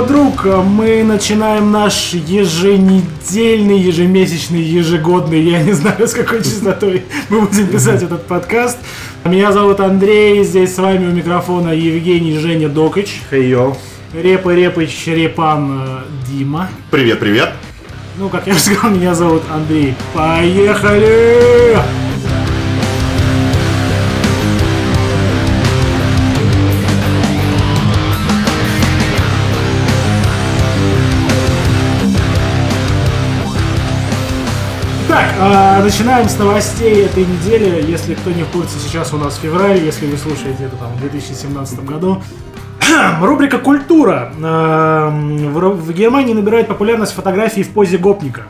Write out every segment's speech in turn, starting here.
что, друг, мы начинаем наш еженедельный, ежемесячный, ежегодный, я не знаю, с какой частотой мы будем писать этот подкаст. Меня зовут Андрей, здесь с вами у микрофона Евгений Женя Докач. Хейо. Репа Репыч Репан э, Дима. Привет, привет. Ну, как я уже сказал, меня зовут Андрей. Поехали! Так, начинаем с новостей этой недели. Если кто не в курсе, сейчас у нас февраль, если вы слушаете это там в 2017 году. Рубрика «Культура». Эм, в Германии набирает популярность фотографии в позе гопника.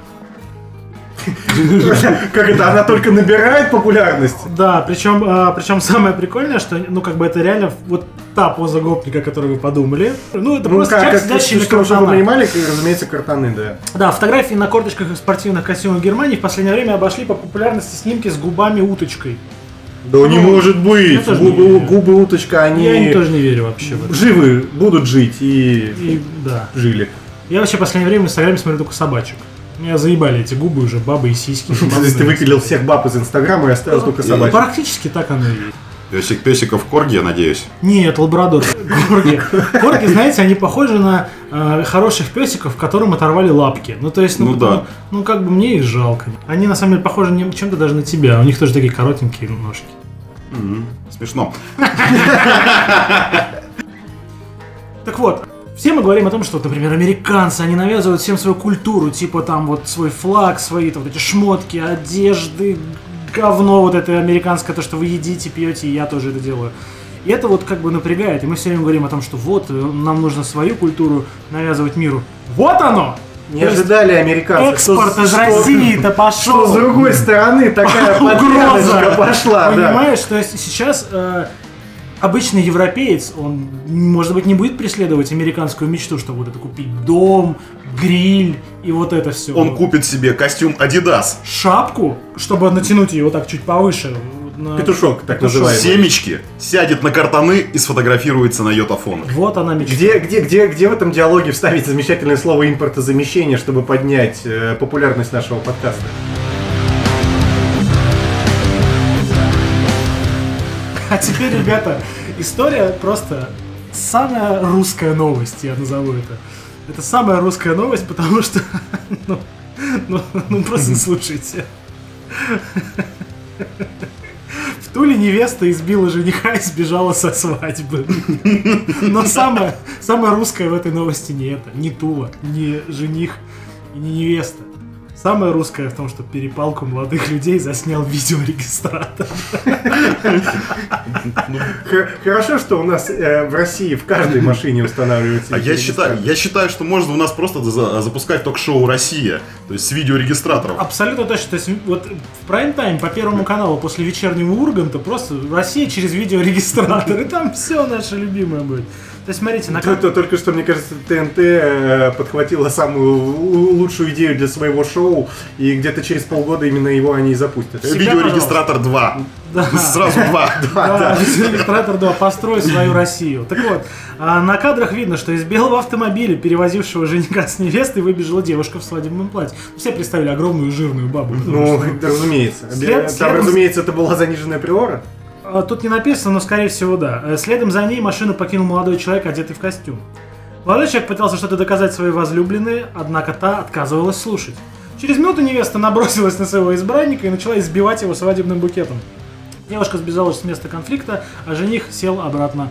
Как это, она только набирает популярность? Да, причем, а, причем самое прикольное, что, ну, как бы это реально вот та поза гопника, о которой вы подумали. Ну, это Ну, просто как, как, на чтобы, вы понимали, разумеется, картаны, да. Да, фотографии на корточках и спортивных костюмах Германии в последнее время обошли по популярности снимки с губами уточкой. Да не Ну, может я быть. не Губы, губы уточка, они Я им тоже не верю вообще в это. живы, будут жить и, И, да. жили. Я вообще в последнее время в Инстаграме смотрю только собачек. Меня заебали эти губы уже, бабы и сиськи. То есть ты выпилил всех баб из Инстаграма и оставил только И- собачек. Практически так оно и есть. Песик песиков Корги, я надеюсь. Нет, лабрадор. Корги. Корги, знаете, они похожи на э, хороших песиков, которым оторвали лапки. Ну, то есть, ну, Ну потому- да. ну, как бы мне их жалко. Они, на самом деле, похожи не- чем-то даже на тебя. У них тоже такие коротенькие ножки. Мгм. Смешно. Так вот, все мы говорим о том, что, например, американцы, они навязывают всем свою культуру, типа там вот свой флаг, свои там, вот эти шмотки, одежды, говно вот это американское, то, что вы едите, пьете, и я тоже это делаю. И это вот как бы напрягает, и мы все время говорим о том, что вот, э, нам нужно свою культуру навязывать миру. Вот оно! Не То ожидали американцы. Экспорт что- из России-то пошел! Что с другой стороны такая Угроза! пошла, да. Понимаешь, то есть сейчас э, обычный европеец, он, может быть, не будет преследовать американскую мечту, что вот это купить дом, гриль и вот это все. Он купит себе костюм Adidas, шапку, чтобы натянуть ее вот так чуть повыше. на- Петушок, так Петушок. называемый. семечки, сядет на картаны и сфотографируется на йотафон. Вот она мечта. Где, где, где, где в этом диалоге вставить замечательное слово импортозамещение, чтобы поднять э, популярность нашего подкаста? А теперь, ребята, история просто самая русская новость, я назову это. Это самая русская новость, потому что... Ну, ну, ну, просто слушайте. В Туле невеста избила жениха и сбежала со свадьбы. Но самое, самое русское в этой новости не это. Не Тула, не жених не невеста. Самое русское в том, что перепалку молодых людей заснял видеорегистратор. Хорошо, что у нас э, в России в каждой машине устанавливается. А я считаю, я считаю, что можно у нас просто за- запускать ток-шоу «Россия», то есть с видеорегистраторов. Абсолютно точно. То есть вот в прайм-тайм по Первому каналу после вечернего Урганта просто Россия через видеорегистратор, и там все наше любимое будет. То есть смотрите, на То- то- Только что, мне кажется, ТНТ э, подхватила самую лучшую идею для своего шоу, и где-то через полгода именно его они и запустят. Себя, Видеорегистратор 2. Да. Сразу 2. Да, видеорегистратор, да, построй свою Россию. Так вот, а, на кадрах видно, что из белого автомобиля, перевозившего жениха с невестой, выбежала девушка в свадебном платье. Все представили огромную жирную бабу. Ну, разумеется. Там, разумеется, это была заниженная приора. А, Тут не написано, но скорее всего да. Э, Следом за ней машину покинул молодой человек, одетый в костюм. Молодой человек пытался что-то доказать своей возлюбленной, однако та отказывалась слушать. Через минуту невеста набросилась на своего избранника и начала избивать его свадебным букетом. Девушка сбежала с места конфликта, а жених сел обратно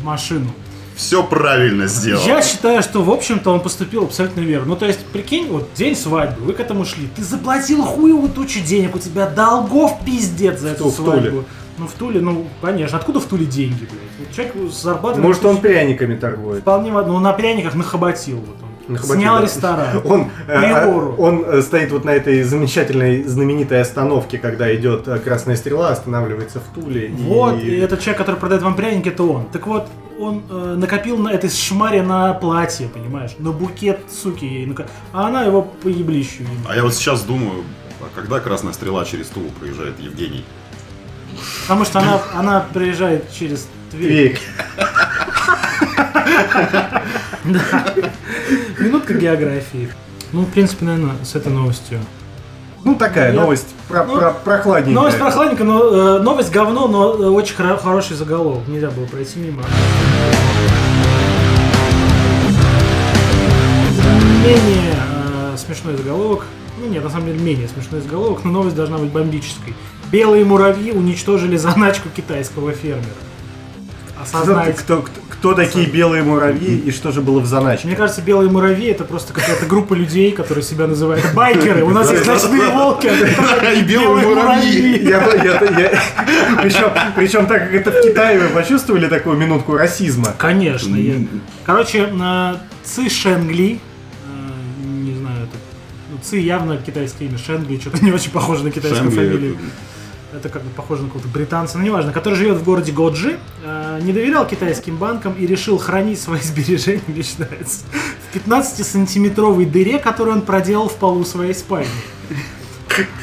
в машину. Все правильно сделал. Я считаю, что, в общем-то, он поступил абсолютно верно. Ну, то есть, прикинь, вот день свадьбы, вы к этому шли, ты заплатил хуевую тучу денег, у тебя долгов пиздец за эту Туле. свадьбу. Ну, в Туле, ну, конечно. Откуда в Туле деньги, блядь? Человек с зарплатой... Может, он пряниками торгует. Вполне, ну, на пряниках нахоботил вот он. Нахватил, Снял да. ресторан. Он, э, Приору. а, он э, стоит вот на этой замечательной знаменитой остановке, когда идет э, красная стрела, останавливается в Туле. и- Вот, и этот человек, который продает вам пряники, это он. Так вот, он э, накопил на этой шмаре на платье, понимаешь? На букет, суки, ей. нака- А она его по еблищу. А я вот сейчас думаю, а когда красная стрела через Тулу проезжает Евгений? Потому что она, она приезжает через Тверь. Минутка географии. Ну, в принципе, наверное, с этой новостью. Ну, такая Я- новость про, Ну, про- прохладненькая. Новость прохладненькая, но э, новость говно, но э, очень хоро- хороший заголовок. Нельзя было пройти мимо. Менее э, смешной заголовок. Ну нет, на самом деле менее смешной заголовок, но новость должна быть бомбической. Белые муравьи уничтожили заначку китайского фермера. Кто, Осознайте. кто, кто- кто такие белые муравьи и что же было в заначке? Мне кажется, белые муравьи это просто какая-то группа людей, которые себя называют байкеры. У нас есть ночные волки. а И белые муравьи. Причем, так как это в Китае вы почувствовали такую минутку расизма. Конечно. Короче, на Ци Шенгли, Ци явно китайское имя, Шенгли что-то не очень похоже на китайскую Шенгли, фамилию. Это как бы похоже на какого-то британца, но неважно, который живет в городе Годжи, э, не доверял китайским банкам и решил хранить свои сбережения, мне считается, в 15-сантиметровой дыре, которую он проделал в полу своей спальни.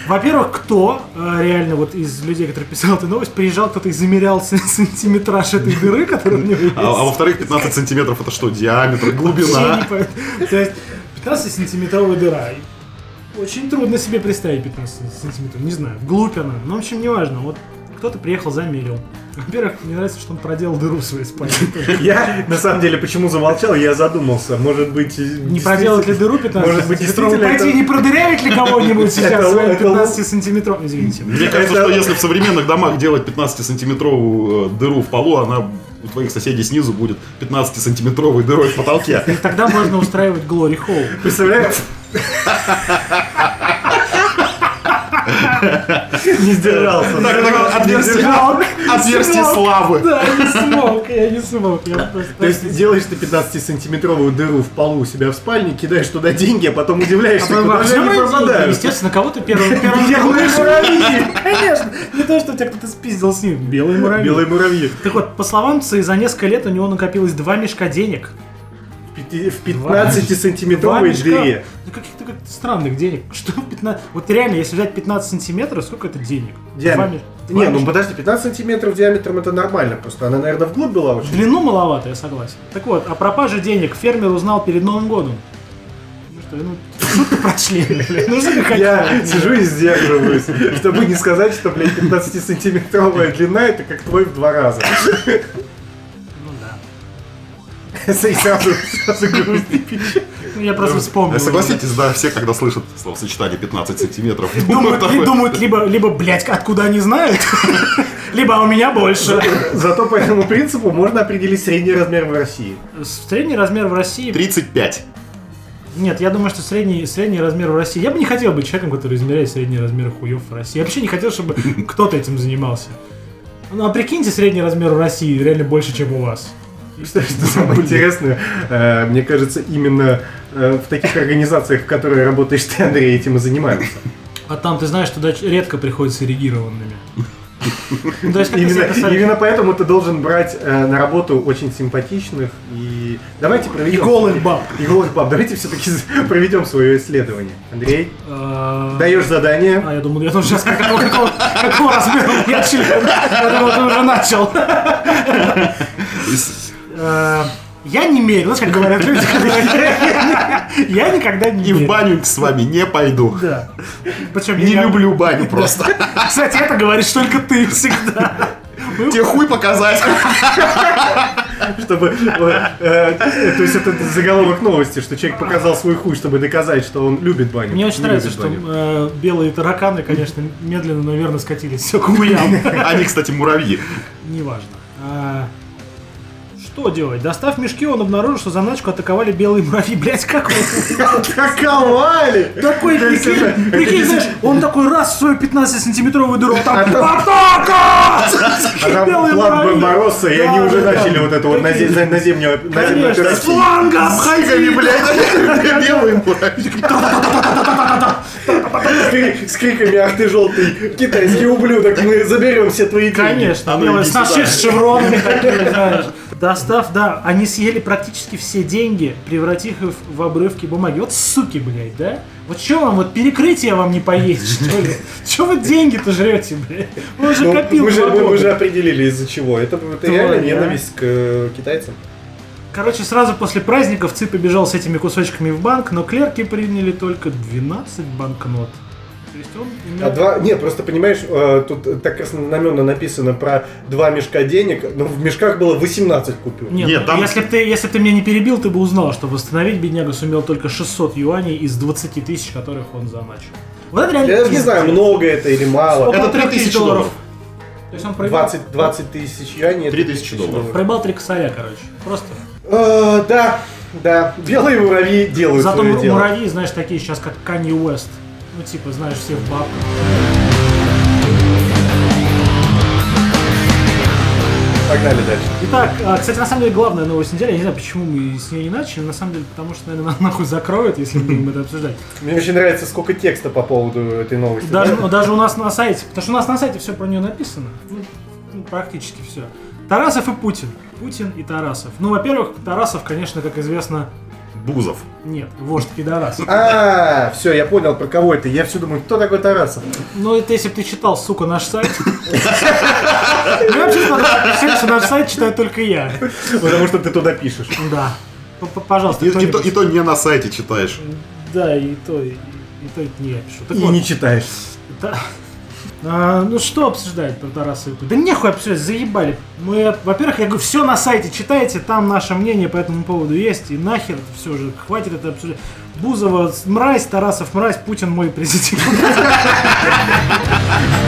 Во-первых, кто э, реально вот из людей, которые писал эту новость, приезжал, кто-то и замерял сан- сантиметраж этой дыры, которая у него есть. А, а во-вторых, 15 сантиметров это что, диаметр, глубина? То есть 15-сантиметровая дыра. И Очень трудно себе представить 15 сантиметров. Не знаю, вглубь она. Ну, в общем, неважно. Вот кто-то приехал, замерил. Во-первых, мне нравится, что он проделал дыру в своей спальне. Я, на самом деле, почему замолчал, я задумался. Может быть... Не проделать ли дыру 15 Может быть, действительно Пойти не продырявить ли кого-нибудь сейчас своим это- 15 сантиметров? Извините. Мне кажется, что если в современных домах делать 15-сантиметровую э, дыру в полу, она у твоих соседей снизу будет 15-сантиметровой дырой в потолке. Тогда можно устраивать Glory Hall. Представляешь? Не сдержался. Так, так, отверстие-. Отверстие Смог. славы. Да, не смог, я не смог. Я просто... То есть делаешь ты 15-сантиметровую дыру в полу у себя в спальне, кидаешь туда деньги, а потом удивляешься, А куда же они пропадают. Естественно, кого-то первым первым Белые муравьи! Конечно. Не то, что тебя кто-то спиздил с ним. Белые муравьи. Белые муравьи. Так вот, по словам Ци, за несколько лет у него накопилось два мешка денег. В пяти- В Два 15-сантиметровой мешка. дыре. Ну, каких-то как странных денег. Что 15... Вот реально, если взять 15 сантиметров, сколько это денег? Диаметр. Не, ну подожди, 15 сантиметров диаметром это нормально, просто она, наверное, вглубь была В очень. длину маловато, я согласен. Так вот, о пропаже денег фермер узнал перед Новым годом. Ну что, ну, шутка про члены, блядь. Ну что ты хотел? Я сижу и сдерживаюсь, чтобы не сказать, что, блядь, 15-сантиметровая длина это как твой в два раза. И сразу, сразу грусть и печаль. Ну, я просто вспомнил. Согласитесь, да, все, когда слышат словосочетание 15 сантиметров, думают либо, либо, блядь, откуда они знают, либо «А у меня больше. Зато по этому принципу можно определить средний размер в России. Средний размер в России... 35. Нет, я думаю, что средний, средний размер в России... Я бы не хотел быть человеком, который измеряет средний размер хуев в России. Я вообще не хотел, чтобы кто-то этим занимался. Ну, а прикиньте, средний размер в России реально больше, чем у вас. Что, что самое интересное, э, мне кажется, именно э, в таких организациях, в которые работаешь ты, Андрей, этим и занимаются. А там, ты знаешь, туда редко приходят с. Ну, себе Именно, поэтому ты должен брать э, на работу очень симпатичных и... Давайте проведем... И голых баб. И голых баб. Давайте все-таки проведем свое исследование. Андрей, А, даешь задание. А, я думал, я думал, сейчас какого, размера меня член. Я думал, ты уже начал. Э, Я не мерил, знаешь, как говорят люди, я никогда не И в баню с вами не пойду. Да. Причем Не люблю баню просто. Кстати, это говоришь только ты всегда. Тебе хуй показать. Чтобы, э, то есть это заголовок новости, что человек показал свой хуй, чтобы доказать, что он любит баню. Мне очень нравится, что э, белые тараканы, конечно, медленно, но верно скатились все к хуям. Они, кстати, муравьи. Неважно. Что делать? Достав мешки, он обнаружил, что заначку атаковали белые муравьи. Блять, как он? Атаковали! Такой, прикинь, прикинь, знаешь, он такой раз в свою 15-сантиметровую дыру, там А там- атака! А Белые муравьи. Барбаросса, и они уже начали вот это вот на- наземную Конечно, с операцию. фланга обходи, блядь, белые муравьи. С кри- С криками, ах ты желтый китайский ублюдок, мы заберем все твои деньги. Конечно, А ну с наши сюда. с шевронами такие, знаешь. Достав, да, они съели практически все деньги, превратив их в обрывки бумаги. Вот суки, блядь, да? Вот что вам, вот перекрытие вам не поесть, что ли? Че вы деньги-то жрете, блядь? Ну, копил мы, же, два мы уже определили из-за чего. Это, это реально ненависть к э, китайцам. Короче, сразу после праздников Ци побежал с этими кусочками в банк, но клерки приняли только 12 банкнот. То есть он имел... А два, не, просто понимаешь, э, тут так красноменно написано про два мешка денег, но в мешках было 18 купюр. Нет, Нет, ну, там- если бы ты, если ты меня не перебил, ты бы узнал, что восстановить бедняга сумел только 600 юаней из 20 тысяч, которых он заначил. Вот это реально Я даже не знаю, много это или мало. Это 3000 3000 долларов. То есть он проебал, 20, 20 тысяч юаней. это 3000 долларов. проебал три косаря, короче. Просто. Э, да, да. Белые муравьи делают Зато свое дело. муравьи, знаешь, такие сейчас, как Канни Уэст. Ну, типа, знаешь, все в бабках. Погнали дальше. Итак, а, кстати, на самом деле главная новость недели, я не знаю, почему мы с ней не начали, на самом деле, потому что, наверное, нахуй закроют, если мы будем это обсуждать. Мне очень нравится, сколько текста по поводу этой новости. Даже, Да? даже у нас на сайте, потому что у нас на сайте все про нее написано. Ну, ну, практически все. Тарасов и Путин. Путин и Тарасов. Ну, во-первых, Тарасов, конечно, как известно, Бузов. нет, вождь пидорас. А, все, я понял, про кого это. Я все думаю, кто такой Тарасов? Ну, это если бы ты читал, сука, наш сайт. Я вообще что наш сайт читаю только я. Потому что ты туда пишешь. Да. П- Пожалуйста, И, и то, кто-нибудь. и то не на сайте читаешь. Да, и то, и, и то это не я пишу. Так И вот, не читаешь. да. А, ну что обсуждать про Тараса Путина? Да нехуй обсуждать, заебали. Мы, во-первых, я говорю, все на сайте читайте, там наше мнение по этому поводу есть, и нахер все же, хватит это обсуждать. Бузова мразь, Тарасов мразь, Путин мой президент.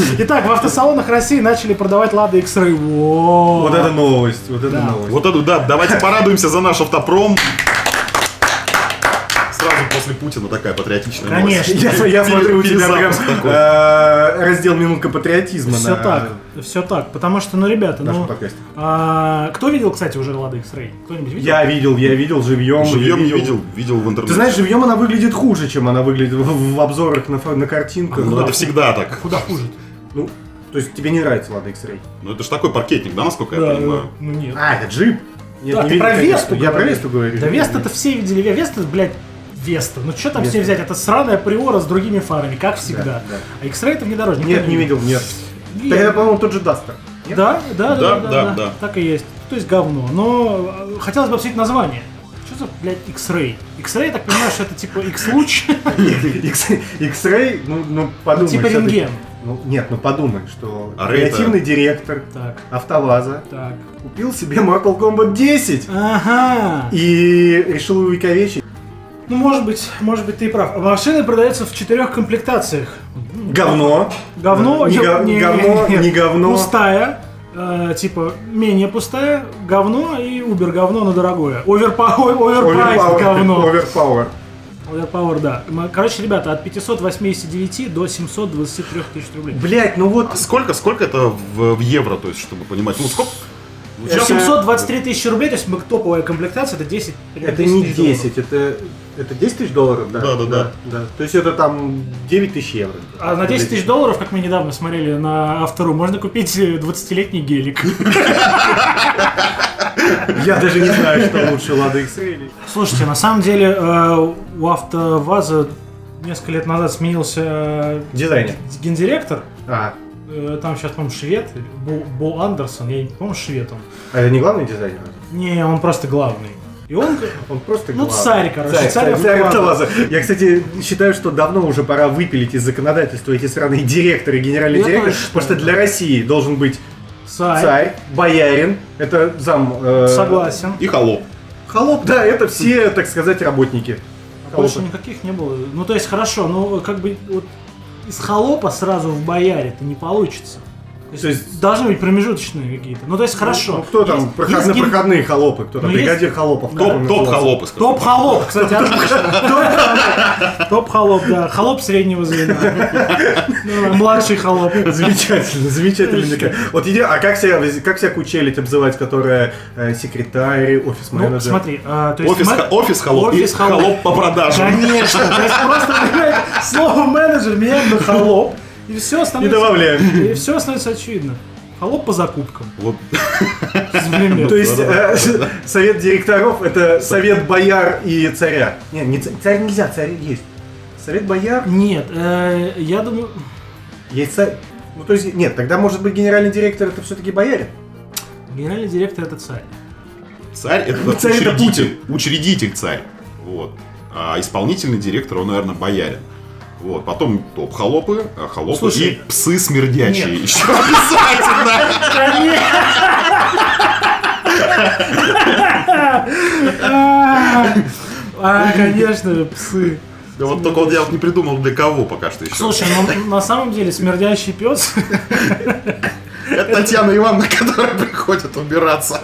Итак, в автосалонах России начали продавать Лада X-Ray. Во. Вот это новость, вот это Да. новость. Вот это, да, давайте порадуемся за наш автопром. Сразу после Путина такая патриотичная Конечно. новость. Я, я смотрю, у тебя прям э, раздел «Минутка патриотизма» Все на так, все так, потому что, ну, ребята, ну, а, кто видел, кстати, уже Лада X-Ray? Кто-нибудь видел? Я видел, я видел живьем. Живьем не видел, видел в интернете. Ты знаешь, живьем она выглядит хуже, чем она выглядит в, в обзорах на, картинках. ну это всегда так. Куда хуже? Ну, то есть тебе не нравится Лада X-Ray? Ну это же такой паркетник, да, насколько я понимаю? ну нет. А, это джип? Нет, Да, не ты видел, про. Весту Я про. Весту говорю. Да Веста-то все видели, Веста, блядь, Веста. Ну что там Веста. все взять? Это сраная приора с другими фарами, как всегда. Да, да. А X-Ray это внедорожник. Нет, не видел, нет. Нет. Так это, по-моему, тот же Дастер. Да, да, да, Да, да, да, да, да. так и есть. То есть говно. Но э, хотелось бы обсудить название. Что за, блядь, X-Ray? X-Ray, я так понимаю, что это типа X-луч, X-Ray, ну, ну подумай. типа рентген. Ну, нет, ну подумай, что А креативный директор Так, АвтоВАЗа так. купил себе Mortal Kombat 10 Ага. и решил увековечить. Ну, может быть, может быть, ты и прав. Машины продаются в четырех комплектациях. Говно. Говно, Не ё- го- не- говно, не- не говно. Пустая, э, типа менее пустая, говно и uber говно, но дорогое. Overp- Overprice говно. Overpower. Overpower, да. Короче, ребята, от 589 до 723 тысяч рублей. Блять, ну вот А сколько, сколько это в, в евро, то есть, чтобы понимать? Ну сколько? Ну, Это- сейчас- 723 тысячи рублей, то есть мы- топовая комплектация, это 10 это не тысяч долларов. 10, это, это 10 тысяч долларов, да? Да, да, да. да. То есть это там 9 тысяч евро. А на 10 тысяч долларов, как мы недавно смотрели на автору, можно купить э, 20-летний гелик. Я даже не знаю, что лучше, Лада X-Ray или... Слушайте, на самом деле э, у АвтоВАЗа несколько лет назад сменился э, Дизайнер. гендиректор. А, Э, Там сейчас, по-моему, швед, Бо, Андерсон, я не помню, швед он. а это не главный дизайнер? Не, он просто главный. И он, Он просто ну, главный. царь, короче, Царь, царь, царь, АвтоВАЗа. Я, кстати, считаю, что давно уже пора выпилить из законодательства эти сраные директоры, генеральный Я директор, потому что для России должен быть Царь. царь, боярин, это зам... э, Согласен. И холоп. Холоп, да, это все, так сказать, работники. А Больше никаких не было. Ну, то есть, хорошо, но как бы вот из холопа сразу в бояре это не получится. То есть, есть- должны быть промежуточные какие-то. Ну, то есть, хорошо. Ну, кто там? Есть- Проходные, есть проходные холопы. Кто там? Ну, есть- Бригадир холопов. как он Топ, топ холопы, скажем. Топ холоп, кстати, отлично. Топ холоп, да. Холоп среднего звена. Ну, Младший холоп. Замечательно, замечательно. Вот иди, а как себя, как себя кучелить обзывать, которая э, секретарь, офис-менеджер? Ну, смотри, то есть... Офис, холоп Офис и холоп. по продажам. Конечно, то есть просто слово менеджер меняем на холоп, и все становится... И добавляем. И все становится очевидно. Холоп по закупкам. Вот. То есть э, совет директоров это совет бояр и царя. Не, не ца- царь нельзя, царь есть. Совет бояр. Нет, э, я думаю... Есть царь. Ну, то есть, нет, тогда, может быть, генеральный директор это все-таки боярин? Генеральный директор это царь. Царь это Царь это учредитель, учредитель царь. Вот. А исполнительный директор, он, наверное, боярин. Вот. Потом топ холопы, а холопы Слушай, и псы смердячие. нет. Еще обязательно. А, конечно, псы. Да вот только вот я вот не придумал для кого пока что еще. Слушай, ну на самом деле смердящий пес. Это Татьяна Ивановна, которая приходит убираться.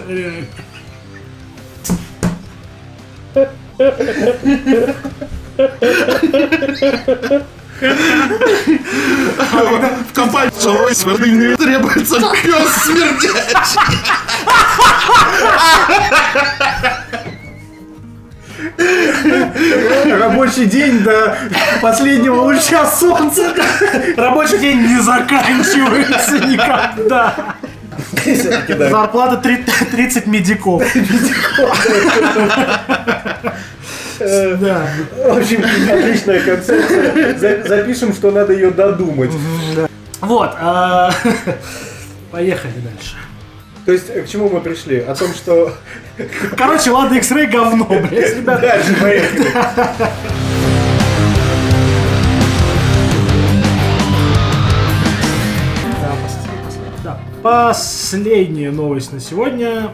В компании жилой смердильный требуется пес смердячий. Рабочий день до последнего луча солнца. Рабочий день не заканчивается никогда. Зарплата три- 30 медиков. Да. В общем, отличная концепция. За- Запишем, что надо ее додумать. Вот. а, Поехали дальше. То есть, э, к чему мы пришли? О том, что... Короче, ладно, X-Ray говно, блядь, ребята. Дальше поехали. Последняя новость на сегодня.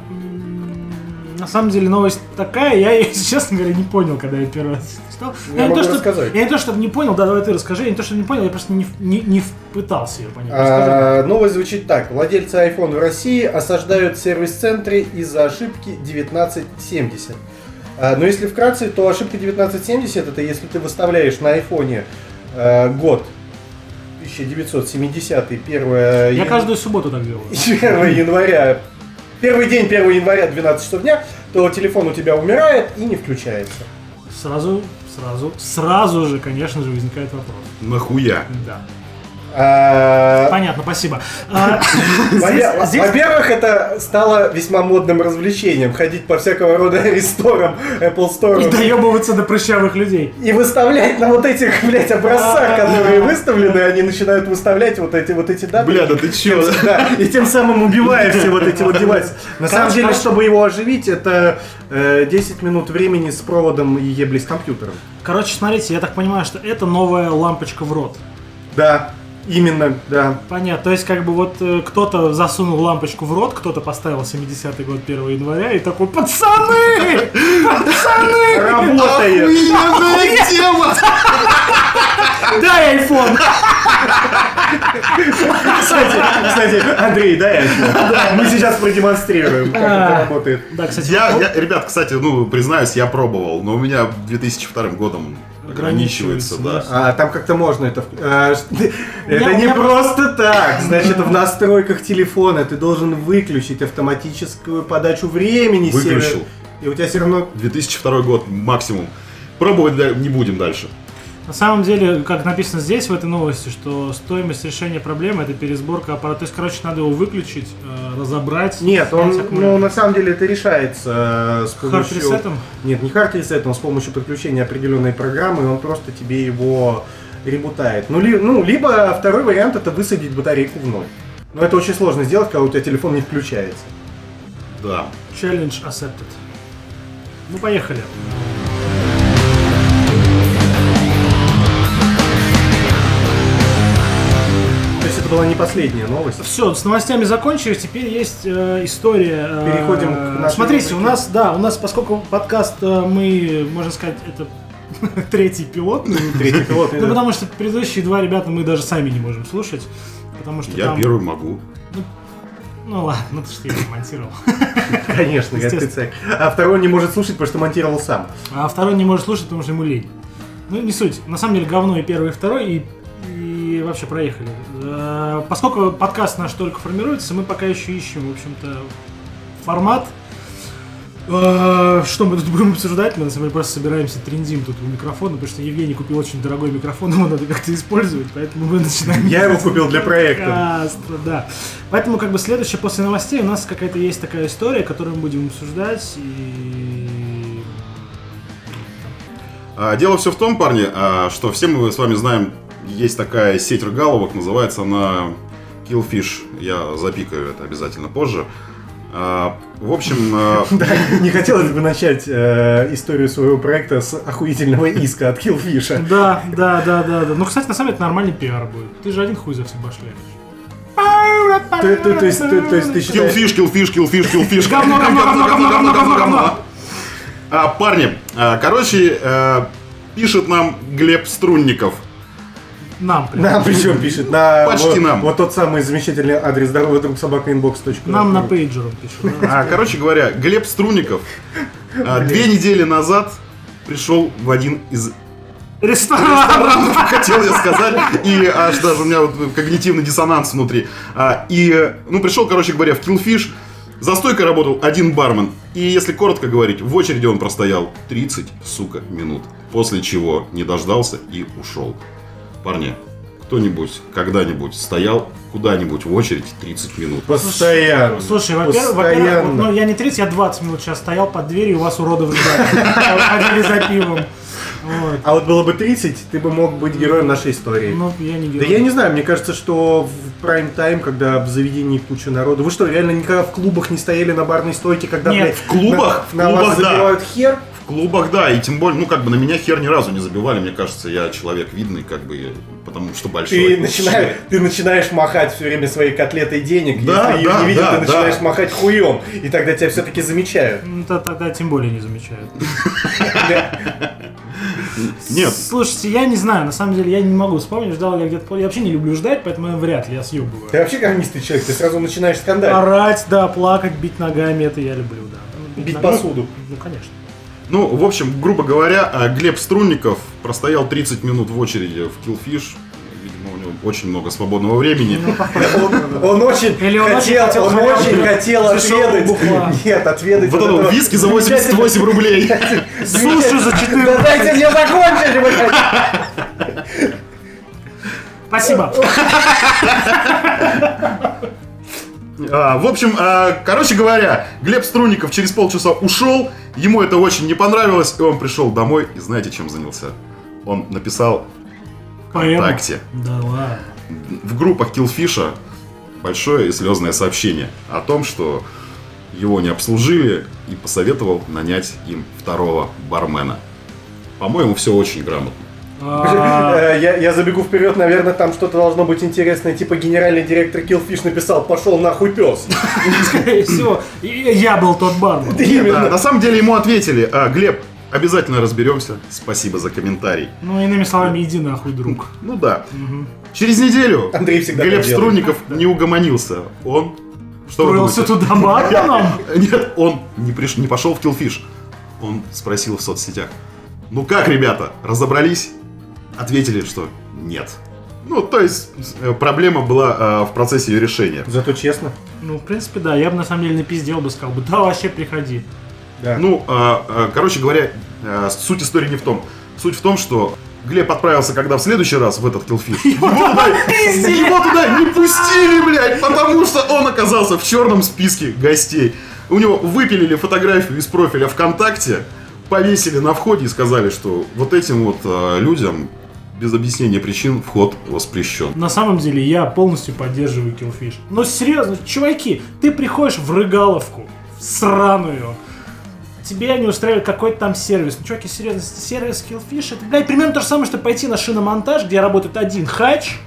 На самом деле новость такая, я ее, честно говоря, не понял, когда я первый раз читал. Я не могу то, что, я не то, чтобы не понял, да, давай ты расскажи, я не то, что не понял, я просто не, не, не пытался ее понять. А, Новость звучит так. Владельцы iPhone в России осаждают сервис-центры из-за ошибки 1970. А, Но если вкратце, то ошибка 1970 это если ты выставляешь на айфоне э, год 1970 1 Я каждую субботу так делаю. 1 января, первый день 1 января 12 часов дня, то телефон у тебя умирает и не включается. Сразу, сразу, сразу же, конечно же, возникает вопрос. Нахуя? Да. А, Понятно, спасибо. А, Во-первых, это стало весьма модным развлечением. Ходить по всякого рода ресторам, Apple И Store. доебываться до прыщавых людей. И выставлять на вот этих, блядь, образцах, которые выставлены, они начинают выставлять вот эти вот эти даты. Бля, да ты чё? Да, и тем самым убивая все вот эти вот девайсы. На самом деле, чтобы его оживить, это э, 10 минут времени с проводом и еблей с компьютером. Короче, смотрите, я так понимаю, что это новая лампочка в рот. Да, именно, да. Понятно. То есть, как бы вот э, кто-то засунул лампочку в рот, кто-то поставил 70-й год 1 января и такой, пацаны! Пацаны! Работает. Охуенная тема! Дай iPhone! Кстати, кстати, Андрей, да, я Мы сейчас продемонстрируем, как это А. работает. Да, кстати, Я, я, ребят, кстати, ну, признаюсь, я пробовал, но у меня 2002 годом ограничивается, да. А, там как-то можно это... а, это Я- не я- просто так. Значит, в настройках телефона ты должен выключить автоматическую подачу времени. Выключил. И у тебя все равно... 2002 год максимум. Пробовать не будем дальше. На самом деле, как написано здесь, в этой новости, что стоимость решения проблемы это пересборка аппарата. То есть, короче, надо его выключить, э, разобрать. Нет, он, ну, на самом деле это решается э, с помощью... Hard reset ом? Нет, не hard reset ом, с помощью подключения определенной программы, и он просто тебе его ребутает. Ну, ли- ну, либо второй вариант это высадить батарейку в ноль. Но это очень сложно сделать, когда у тебя телефон не включается. Да. Challenge accepted. Ну, поехали. То была не последняя новость. Все, с новостями закончились, теперь есть э, история. э, Переходим к нашей Смотрите, у рубрике. нас, да, у нас, поскольку подкаст э, мы, можно сказать, это третий пилот. Третий пилот. Ну, потому что предыдущие два ребята мы даже сами не можем слушать. Потому что Я первый могу. Ну ладно, ну ты что я монтировал. Конечно, Естественно. царь. А второй не может слушать, потому что монтировал сам. А второй не может слушать, потому что ему лень. Ну, не суть. На самом деле, говно и первый, и второй, и, и вообще проехали. Э, Поскольку подкаст наш только формируется, мы пока еще ищем, в общем-то, формат. Э, Что мы тут будем обсуждать? Мы на самом деле просто собираемся, трендим тут у микрофона, потому что Евгений купил очень дорогой микрофон, его надо как-то использовать, поэтому мы начинаем... Я его купил для проекта. Да. Поэтому как бы следующее после новостей у нас какая-то есть такая история, которую мы будем обсуждать и А, дело все в том, парни, а, что все мы с вами знаем, есть такая сеть рыгаловок, называется она Killfish. Я запикаю это обязательно позже. А, в общем, а, Да, не хотелось бы начать э, историю своего проекта с охуительного иска от Killfish. Да, да, да, да, да. Ну, кстати, на самом деле это нормальный пиар будет. Ты же один хуй за всех башляешь. То, то- то есть, то- то есть ты считаешь... Killfish, Killfish, Killfish, Killfish. Говно, говно, говно, говно, говно, говно, говно. А, парни, короче, э, пишет нам Глеб Струнников. Нам прям. Нам причем пишет на Почти вот, нам. вот тот самый замечательный адрес здоровый друг собака inbox. Нам на пейджер он пишет. да. А, короче говоря, Глеб Струнников а, две недели назад пришел в один из Ресторан. ресторанов, хотел я сказать, и аж даже у меня вот когнитивный диссонанс внутри. А, и, ну, пришел, короче говоря, в Killfish, за стойкой работал один бармен. И если коротко говорить, в очереди он простоял 30, сука, минут. После чего не дождался и ушел. Парни, кто-нибудь когда-нибудь стоял куда-нибудь в очередь 30 минут? Постоянно. Слушай, во-первых, во-первых, Постоянно. вот, ну, я не 30, я 20 минут сейчас стоял под дверью, и у вас уродов ждали. Ходили за пивом. Вот. А вот было бы 30, ты бы мог быть героем нашей истории. Ну, я не Да герой. я не знаю, мне кажется, что в прайм-тайм, когда в заведении куча народу... Вы что, реально никогда в клубах не стояли на барной стойке, когда, Нет, блядь, в клубах? на, В на вас клубах, да. забивают хер? В клубах, да, и тем более, ну, как бы на меня хер ни разу не забивали, мне кажется, я человек видный, как бы, потому что большой. Ты начинаешь, ты начинаешь махать все время своей котлетой денег. Да, Если ее да, не видят, да, ты начинаешь да. махать хуем. И тогда тебя все-таки замечают. Ну, то- тогда тем более не замечают. Нет, Слушайте, я не знаю, на самом деле я не могу вспомнить, ждал я где-то... пол- Я вообще не люблю ждать, поэтому я вряд ли я съебываю. Ты вообще кармистый человек, ты сразу начинаешь скандалить. Орать, да, плакать, бить ногами, это я люблю, да. Бить ногами- посуду. Ну, конечно. Ну, в общем, грубо говоря, а, Глеб Струнников простоял 30 минут в очереди в Killfish. Видимо, у него очень много свободного времени. Он, он очень он хотел, он очень хотел отведать. Нет, отведать. Вот этого виски за 88 рублей. Суши за 14. Да дайте мне закончить. Спасибо. А, В общем, а, короче говоря, Глеб Струнников через полчаса ушел, ему это очень не понравилось, и он пришел домой, и знаете, чем занялся? Он написал? ВКонтакте Да ладно. в группах Killfish большое и слезное сообщение о том, что его не обслужили и посоветовал нанять им второго бармена. По-моему, все очень грамотно. Я, я забегу вперед, наверное, там что-то должно быть интересное. Типа генеральный директор Killfish написал, пошел нахуй пес. Скорее всего, и я был тот бармен. На самом деле ему ответили, «А, Глеб, обязательно разберемся, спасибо за комментарий. Ну, иными словами, иди нахуй, друг. Ну да. Через неделю Андрей всегда Глеб. Струнников не угомонился. Он... Что думаете? туда барменом? Нет, он не, приш... не пошел в Killfish. Он спросил в соцсетях. Ну как, ребята, разобрались? Ответили, что нет. Ну, то есть, э, проблема была э, в процессе ее решения. Зато честно. Ну, в принципе, да. Я бы, на самом деле, напиздел бы, сказал бы, да, вообще приходи. Да. Ну, а, а, короче говоря, а, суть истории не в том. Суть в том, что Глеб отправился, когда в следующий раз в этот Killfish. Его туда, его туда не пустили, блядь, потому что он оказался в черном списке гостей. У него выпилили фотографию из профиля ВКонтакте, повесили на входе и сказали, что вот этим вот а, людям без объяснения причин вход воспрещен. На самом деле, я полностью поддерживаю Killfish. Но серьезно, чуваки, ты приходишь в рыгаловку, в сраную, тебя не устраивает какой-то там сервис. Ну, чуваки, серьезно, сервис Killfish, это, блядь, примерно то же самое, что пойти на шиномонтаж, где работает один хач,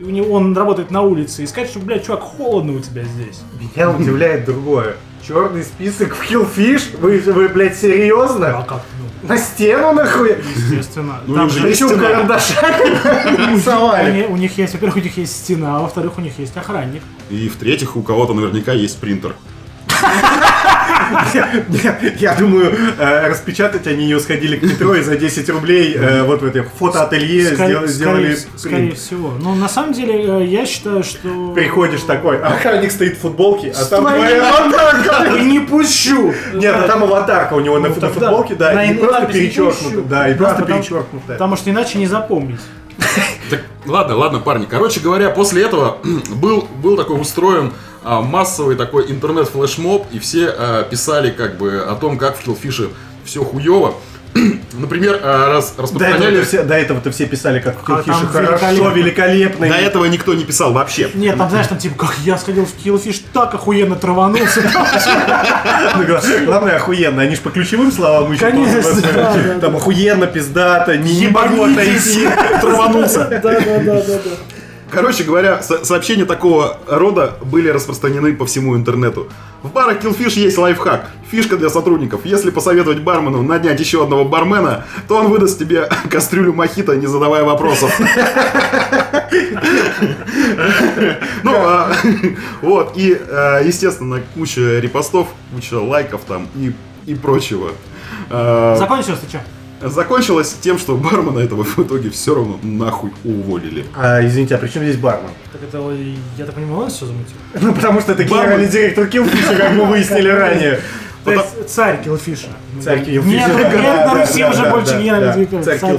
и у него, он работает на улице, и сказать, что, блядь, чувак, холодно у тебя здесь. Меня удивляет другое. Черный список в Killfish? Вы, вы блядь, А серьезно? как? На стену нахуй? естественно. Ну, Там же Причем стена. карандашами у нарисовали. них, у них есть, во-первых, у них есть стена, а во-вторых, у них есть охранник. И в-третьих, у кого-то наверняка есть принтер. Я, думаю, э, распечатать они ее сходили к метро и за 10 рублей э, вот в этом фотоателье сделали, скорее- всего. Ну, на самом деле, э, я считаю, что... Приходишь такой, охранник стоит в футболке, а там твоя аватарка. И не пущу! Нет, а там аватарка у него на, Ну, футболке, да, на и просто «Не пущу». Да, и просто потому- перечеркнуто. Потому что иначе не запомнить. Так, ладно, ладно, парни. Короче говоря, после этого был, был такой устроен а, массовый такой интернет-флешмоб, и все а, писали как бы о том, как в Killfish все хуево. Например, э, раз До распространяли... этого-то все, до этого-то все писали, как в Киллфише там хорошо, великолепно. великолепно. До этого никто не писал вообще. Нет, там, знаешь, там типа, как я сходил в Killfish, так охуенно траванулся. Ну, гла- Главное, охуенно. Они же по ключевым словам еще Конечно, Там охуенно, пиздато, не, Ебанитесь. отойти. Траванулся. Да, да, да, да. Короче говоря, со- сообщения такого рода были распространены по всему интернету. В барах Killfish есть лайфхак. Фишка для сотрудников. Если посоветовать бармену нанять еще одного бармена, то он выдаст тебе кастрюлю мохито, не задавая вопросов. Ну, а, вот, и, э, естественно, куча репостов, куча лайков там и прочего. Э, Закончилось ты что? Закончилось тем, что бармена этого в итоге все равно нахуй уволили. А, извините, а при чем здесь бармен? Так это, ой, я так понимаю, он все замутил? Ну, потому что это генеральный директор Киллфиша, как мы выяснили ранее. То есть царь Киллфиша. Царь Killfish. Нет, на Руси уже больше генеральный директор. Царь да.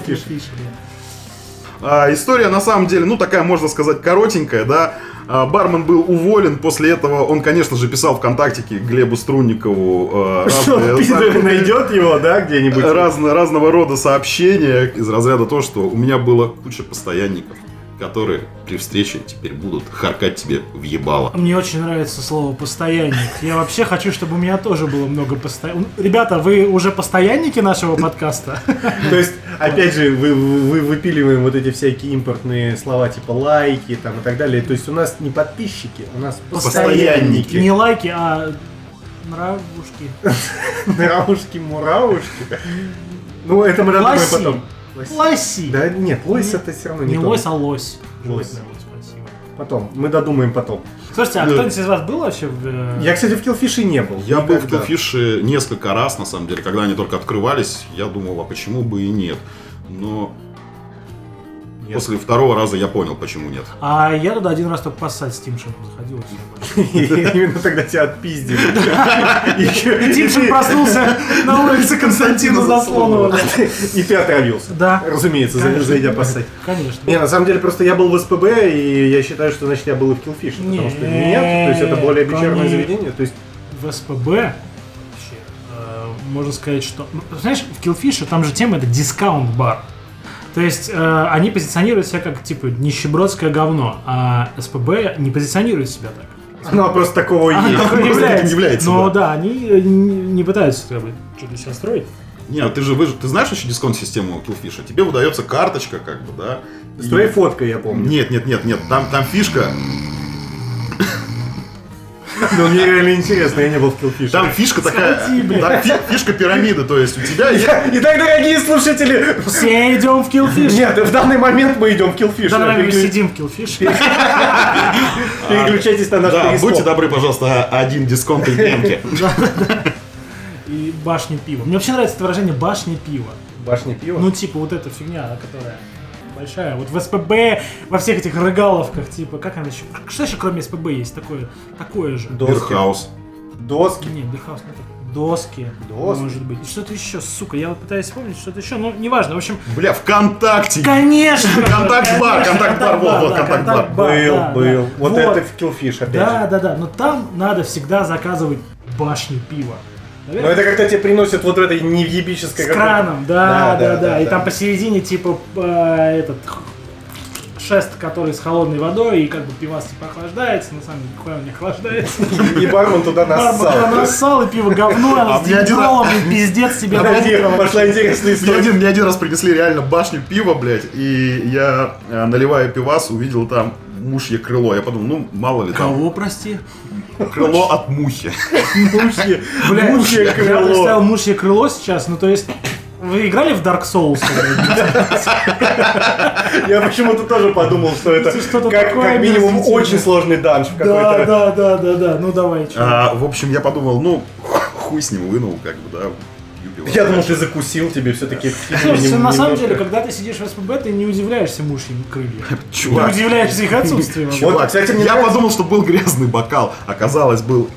А, история на самом деле, ну такая, можно сказать, коротенькая, да. А, бармен был уволен, после этого он, конечно же, писал ВКонтактике Глебу Струнникову э, Что, пидор найдет его, да, где-нибудь? разно- разного рода сообщения из разряда то, что у меня было куча постоянников, которые при встрече теперь будут харкать тебе в ебало. Мне очень нравится слово «постоянник». Я вообще хочу, чтобы у меня тоже было много постоянников. Ребята, вы уже постоянники нашего подкаста? То есть, опять же, вы, вы выпиливаем вот эти всякие импортные слова, типа лайки там и так далее. То есть у нас не подписчики, у нас постоянники. Не лайки, а нравушки. Нравушки-муравушки. Ну, это мы додумаем Лоси. Потом. Лоси. Да нет, лось это все равно не, Не то. лось, а лось. Лось. Вот, спасибо. Потом, мы додумаем потом. Слушайте, а Да. кто-нибудь из вас был вообще в... э, Я, кстати, в Киллфише не был. Я был в Никогда. Киллфише несколько раз, на самом деле, когда они только открывались, я думал, а почему бы и нет. Но Нет. после второго раза я понял, почему нет. А я туда один раз только поссать с Тимшем заходил. Именно тогда тебя отпиздили. И Тимшин проснулся на улице Константина Заслонова. И ты отравился. Да. Разумеется, зайдя поссать. Конечно. Не, на самом деле, просто я был в СПБ, и я считаю, что, значит, я был и в Киллфише. Потому что нет, то есть это более вечерное заведение. То есть В СПБ вообще э, можно сказать, что... ну, знаешь, в Killfish там же тема это дискаунт-бар. То есть э, они позиционируют себя как, типа, нищебродское говно, а СПБ не позиционирует себя так. оно просто такого и А, есть. такое не является. не является, Но да. да, они э, не, не пытаются как бы, что-то сейчас строить. Не, а ты же, вы же- ты знаешь еще дисконт-систему Killfish? Тебе выдается карточка, как бы, да? С твоей фоткой, я помню. Нет, нет, нет, нет, там, там фишка, Ну, мне реально интересно, я не был в Киллфише. там фишка такая, там фи- фишка пирамиды, то есть у тебя есть... Итак, дорогие слушатели, Все идем в Killfish. нет, в данный момент мы идем в Killfish. Да, мы сидим в Killfish. Переключайтесь на наш Да, будьте добры, пожалуйста, один дисконт и демки. И башня пива. Мне вообще нравится это выражение башня пива. Башня пива. Ну, типа, вот эта фигня, которая большая. Вот в СПБ, во всех этих рыгаловках, типа, как она еще... Что еще кроме СПБ есть такое? Такое же. доски. Бирхаус. Доски. Не, Бирхаус не такое. Доски. Доски. Может быть. И что-то еще, сука. Я вот пытаюсь вспомнить что-то еще, но неважно. В общем, Бля, ВКонтакте. конечно! Контакт-бар, конечно, контакт-бар, вот, контакт-бар. Был, был. Вот это в Killfish, опять Да, да, да. Но там надо всегда заказывать башню пива. Но это когда тебе приносят вот в этой невъебической... С краном, да, да, да, И да. там посередине, типа, э, этот шест, который с холодной водой, и как бы пивас типа охлаждается, на самом деле, нихуя он не охлаждается. И бармен туда Бармен нассал. нассал, и пиво говно, А с дипломом, и пиздец тебе пошла интересная Мне история. один, мне один раз принесли реально башню пива, блядь, и я, э, наливая пивас, увидел там мушье крыло. Я подумал, ну, мало ли там, Кого, прости? Крыло от мухи. Мушье, Бля, Я крыло. представил мушье крыло сейчас, ну то есть... Вы играли в Dark Souls? Я почему-то тоже подумал, что это как, минимум очень сложный данж Да, да, да, да, да. Ну давай. А, в общем, я подумал, ну, хуй с ним вынул, как бы, да, пивас. Я думал, ты закусил тебе все-таки. Слушай, на самом деле, когда ты сидишь в СПБ, ты не удивляешься мушьим крыльям. Ты Чувак, удивляешься их чувак, кстати, мне я подумал, что был грязный бокал, оказалось, был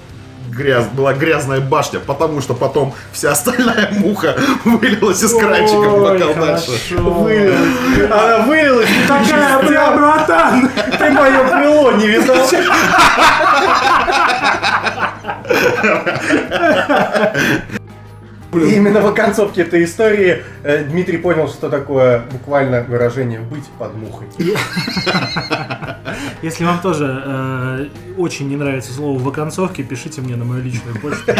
гряз, была грязная башня, потому что потом вся остальная муха вылилась из кранчика в бокал дальше. Вылилась. Она вылилась. Такая, бля, братан! Ты мое крыло не видал. И именно в оконцовке этой истории э, Дмитрий понял, что такое буквально выражение «быть под мухой». Если вам тоже э, очень не нравится слово в оконцовке, пишите мне на мою личную почту.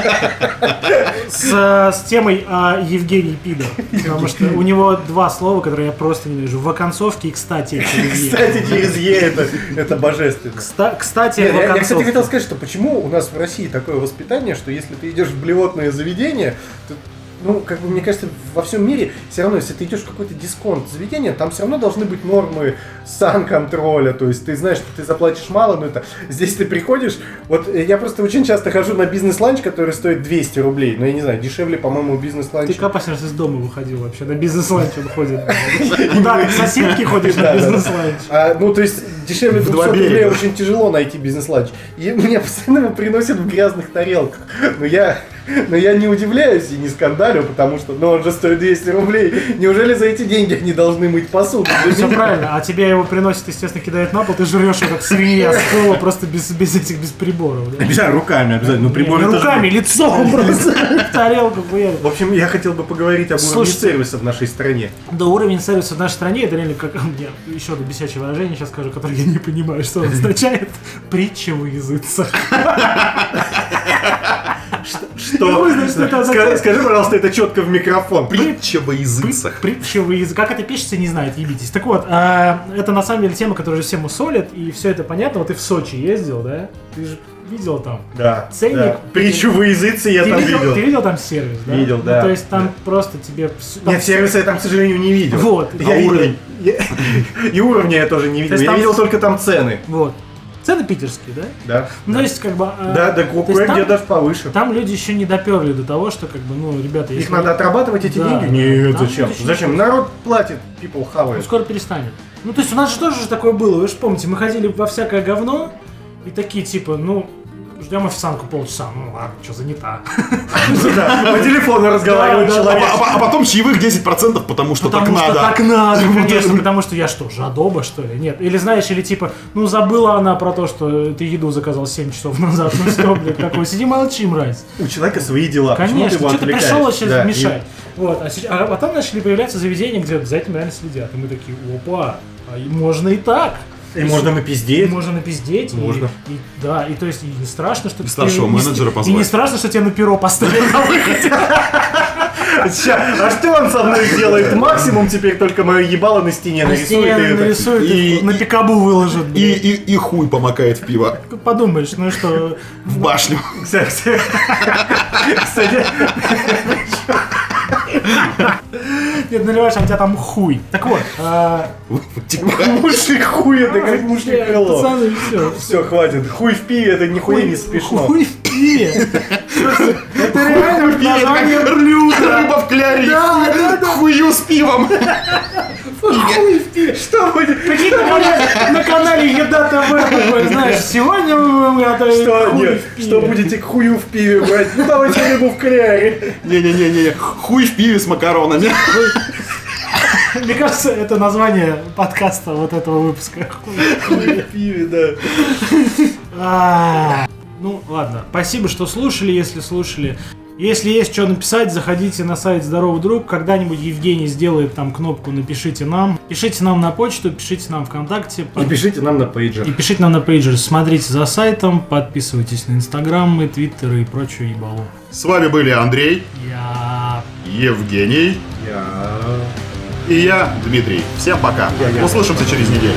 С, с темой о Евгении Пидор. Потому что у него два слова, которые я просто ненавижу. В оконцовке и кстати через «е». Кстати, через «е» это, это божественно. Кста- Кстати, Нет, в я, я, кстати, хотел сказать, что почему у нас в России такое воспитание, что если ты идешь в блевотное заведение, то, ну, как бы, мне кажется, во всем мире все равно, если ты идешь в какой-то дисконт заведения, там все равно должны быть нормы сан-контроля, то есть ты знаешь, что ты заплатишь мало, но это здесь ты приходишь, вот э, я просто очень часто хожу на бизнес-ланч, который стоит 200 рублей, но я не знаю, дешевле, по-моему, бизнес-ланч. Ты последний раз из дома выходил вообще? На бизнес-ланч он ходит. Да, соседке ходишь на бизнес-ланч. А, ну, то есть, дешевле В 200 два рублей очень тяжело найти бизнес-ланч. И мне постоянно его приносят в грязных тарелках. Но я, но я не удивляюсь и не скандалю, потому что, ну, он же стоит 200 рублей. Неужели за эти деньги они должны мыть посуду? Все правильно, а тебе его приносят, естественно, кидают на пол, ты жрешь его как свинья с пола, просто без, без этих, без приборов. да? Обязательно руками, обязательно. Ну, Не, не руками, лицом просто в тарелку хуярит. В общем, я хотел бы поговорить об уровне сервиса в нашей стране. Да, уровень сервиса в нашей стране, это реально как, я еще одно бесячее выражение сейчас скажу, которое я не понимаю, что означает. Притча во языцах. Что? Скажи, пожалуйста, это четко в микрофон. Притча во языцах. Притча во языцах. Как это пишется, не знает, ебитесь. Так вот, а, это на самом деле тема, которая же всем усолит, и все это понятно. Вот ты в Сочи ездил, да? Ты же видел там. Да. Ценник. да. Притчу во языце я ты, там видел, видел. ты видел там сервис, да? Видел, Ну, да. то есть там просто тебе... там Нет, сервиса я там, к сожалению, не видел. Вот. Я А видел- уровень? я- И уровня я тоже не видел. есть Я там- видел только там цены. Вот. Цены питерские, да? Да. Ну, то есть, как бы... а, Да, да, кое-где даже повыше. Там люди еще не доперли до того, что, как бы, ну, ребята, Их надо отрабатывать эти Да, деньги? да. Нет, Там зачем? Зачем? не- Народ платит, people Ну, хавает. скоро перестанет. Ну, то есть у нас же тоже же такое было, вы же помните, мы ходили во всякое говно, и такие, типа, ну, ждем официантку полчаса, ну ладно, что занята. Да, По телефону разговаривает А, человек. а- потом чаевых 10%, потому что Потому так что надо. так надо, конечно, потому что я что, жадоба, что ли? Нет. Или знаешь, или типа, ну забыла она про то, что ты еду заказал 7 часов назад, ну что, блядь, такой, сиди молчи, мразь. У человека свои дела. Конечно, что ты пришел сейчас мешать. Вот, а, а потом начали появляться заведения, где за этим реально следят. И мы такие, опа, а можно и так. И можно И напиздеть. можно напиздеть. и- Можно. И, да, и то есть и не страшно, что И ты- старшего и не- менеджера И позвать. не страшно, что тебя на перо поставили на выходе. А что он со мной сделает? Максимум теперь только мое ебало на стене На нарисует. стене и это. нарисуют, И- и на пикабу выложат. И, и, и хуй помакает в пиво. Подумаешь, ну что, В башню. Кстати, нет, наливаешь, а у тебя там хуй. Так вот, Вытекает. мушли хуй, это как э, крыло. пацаны, все. Все, хватит. Хуй в пиве, это нихуя не смешно. Хуй в пиве. Это реально название блюда. Рыба в кляре. Да, да, да. Хую с пивом. Что будет? Прикинь, на канале- на канале Еда ТВ, знаешь, сегодня мы будем готовить Что, нет, что будете к хую в пиве брать? Ну давайте рыбу в кляре. Не-не-не-не. Хуй в пиве с макаронами. Мне кажется, это название подкаста вот этого выпуска. Хуй в пиве, да. Ну, ладно. Спасибо, что слушали, если слушали. Если есть что написать, заходите на сайт Здоровый Друг. Когда-нибудь Евгений сделает там кнопку «Напишите нам». Пишите нам на почту, пишите нам ВКонтакте. И пишите нам на пейджер. И пишите нам на пейджер. Смотрите за сайтом, подписывайтесь на инстаграмы, твиттеры и прочую ебалу. С вами были Андрей, Я... Евгений Я... и я, Дмитрий. Всем пока. Я- я- Услышимся через неделю.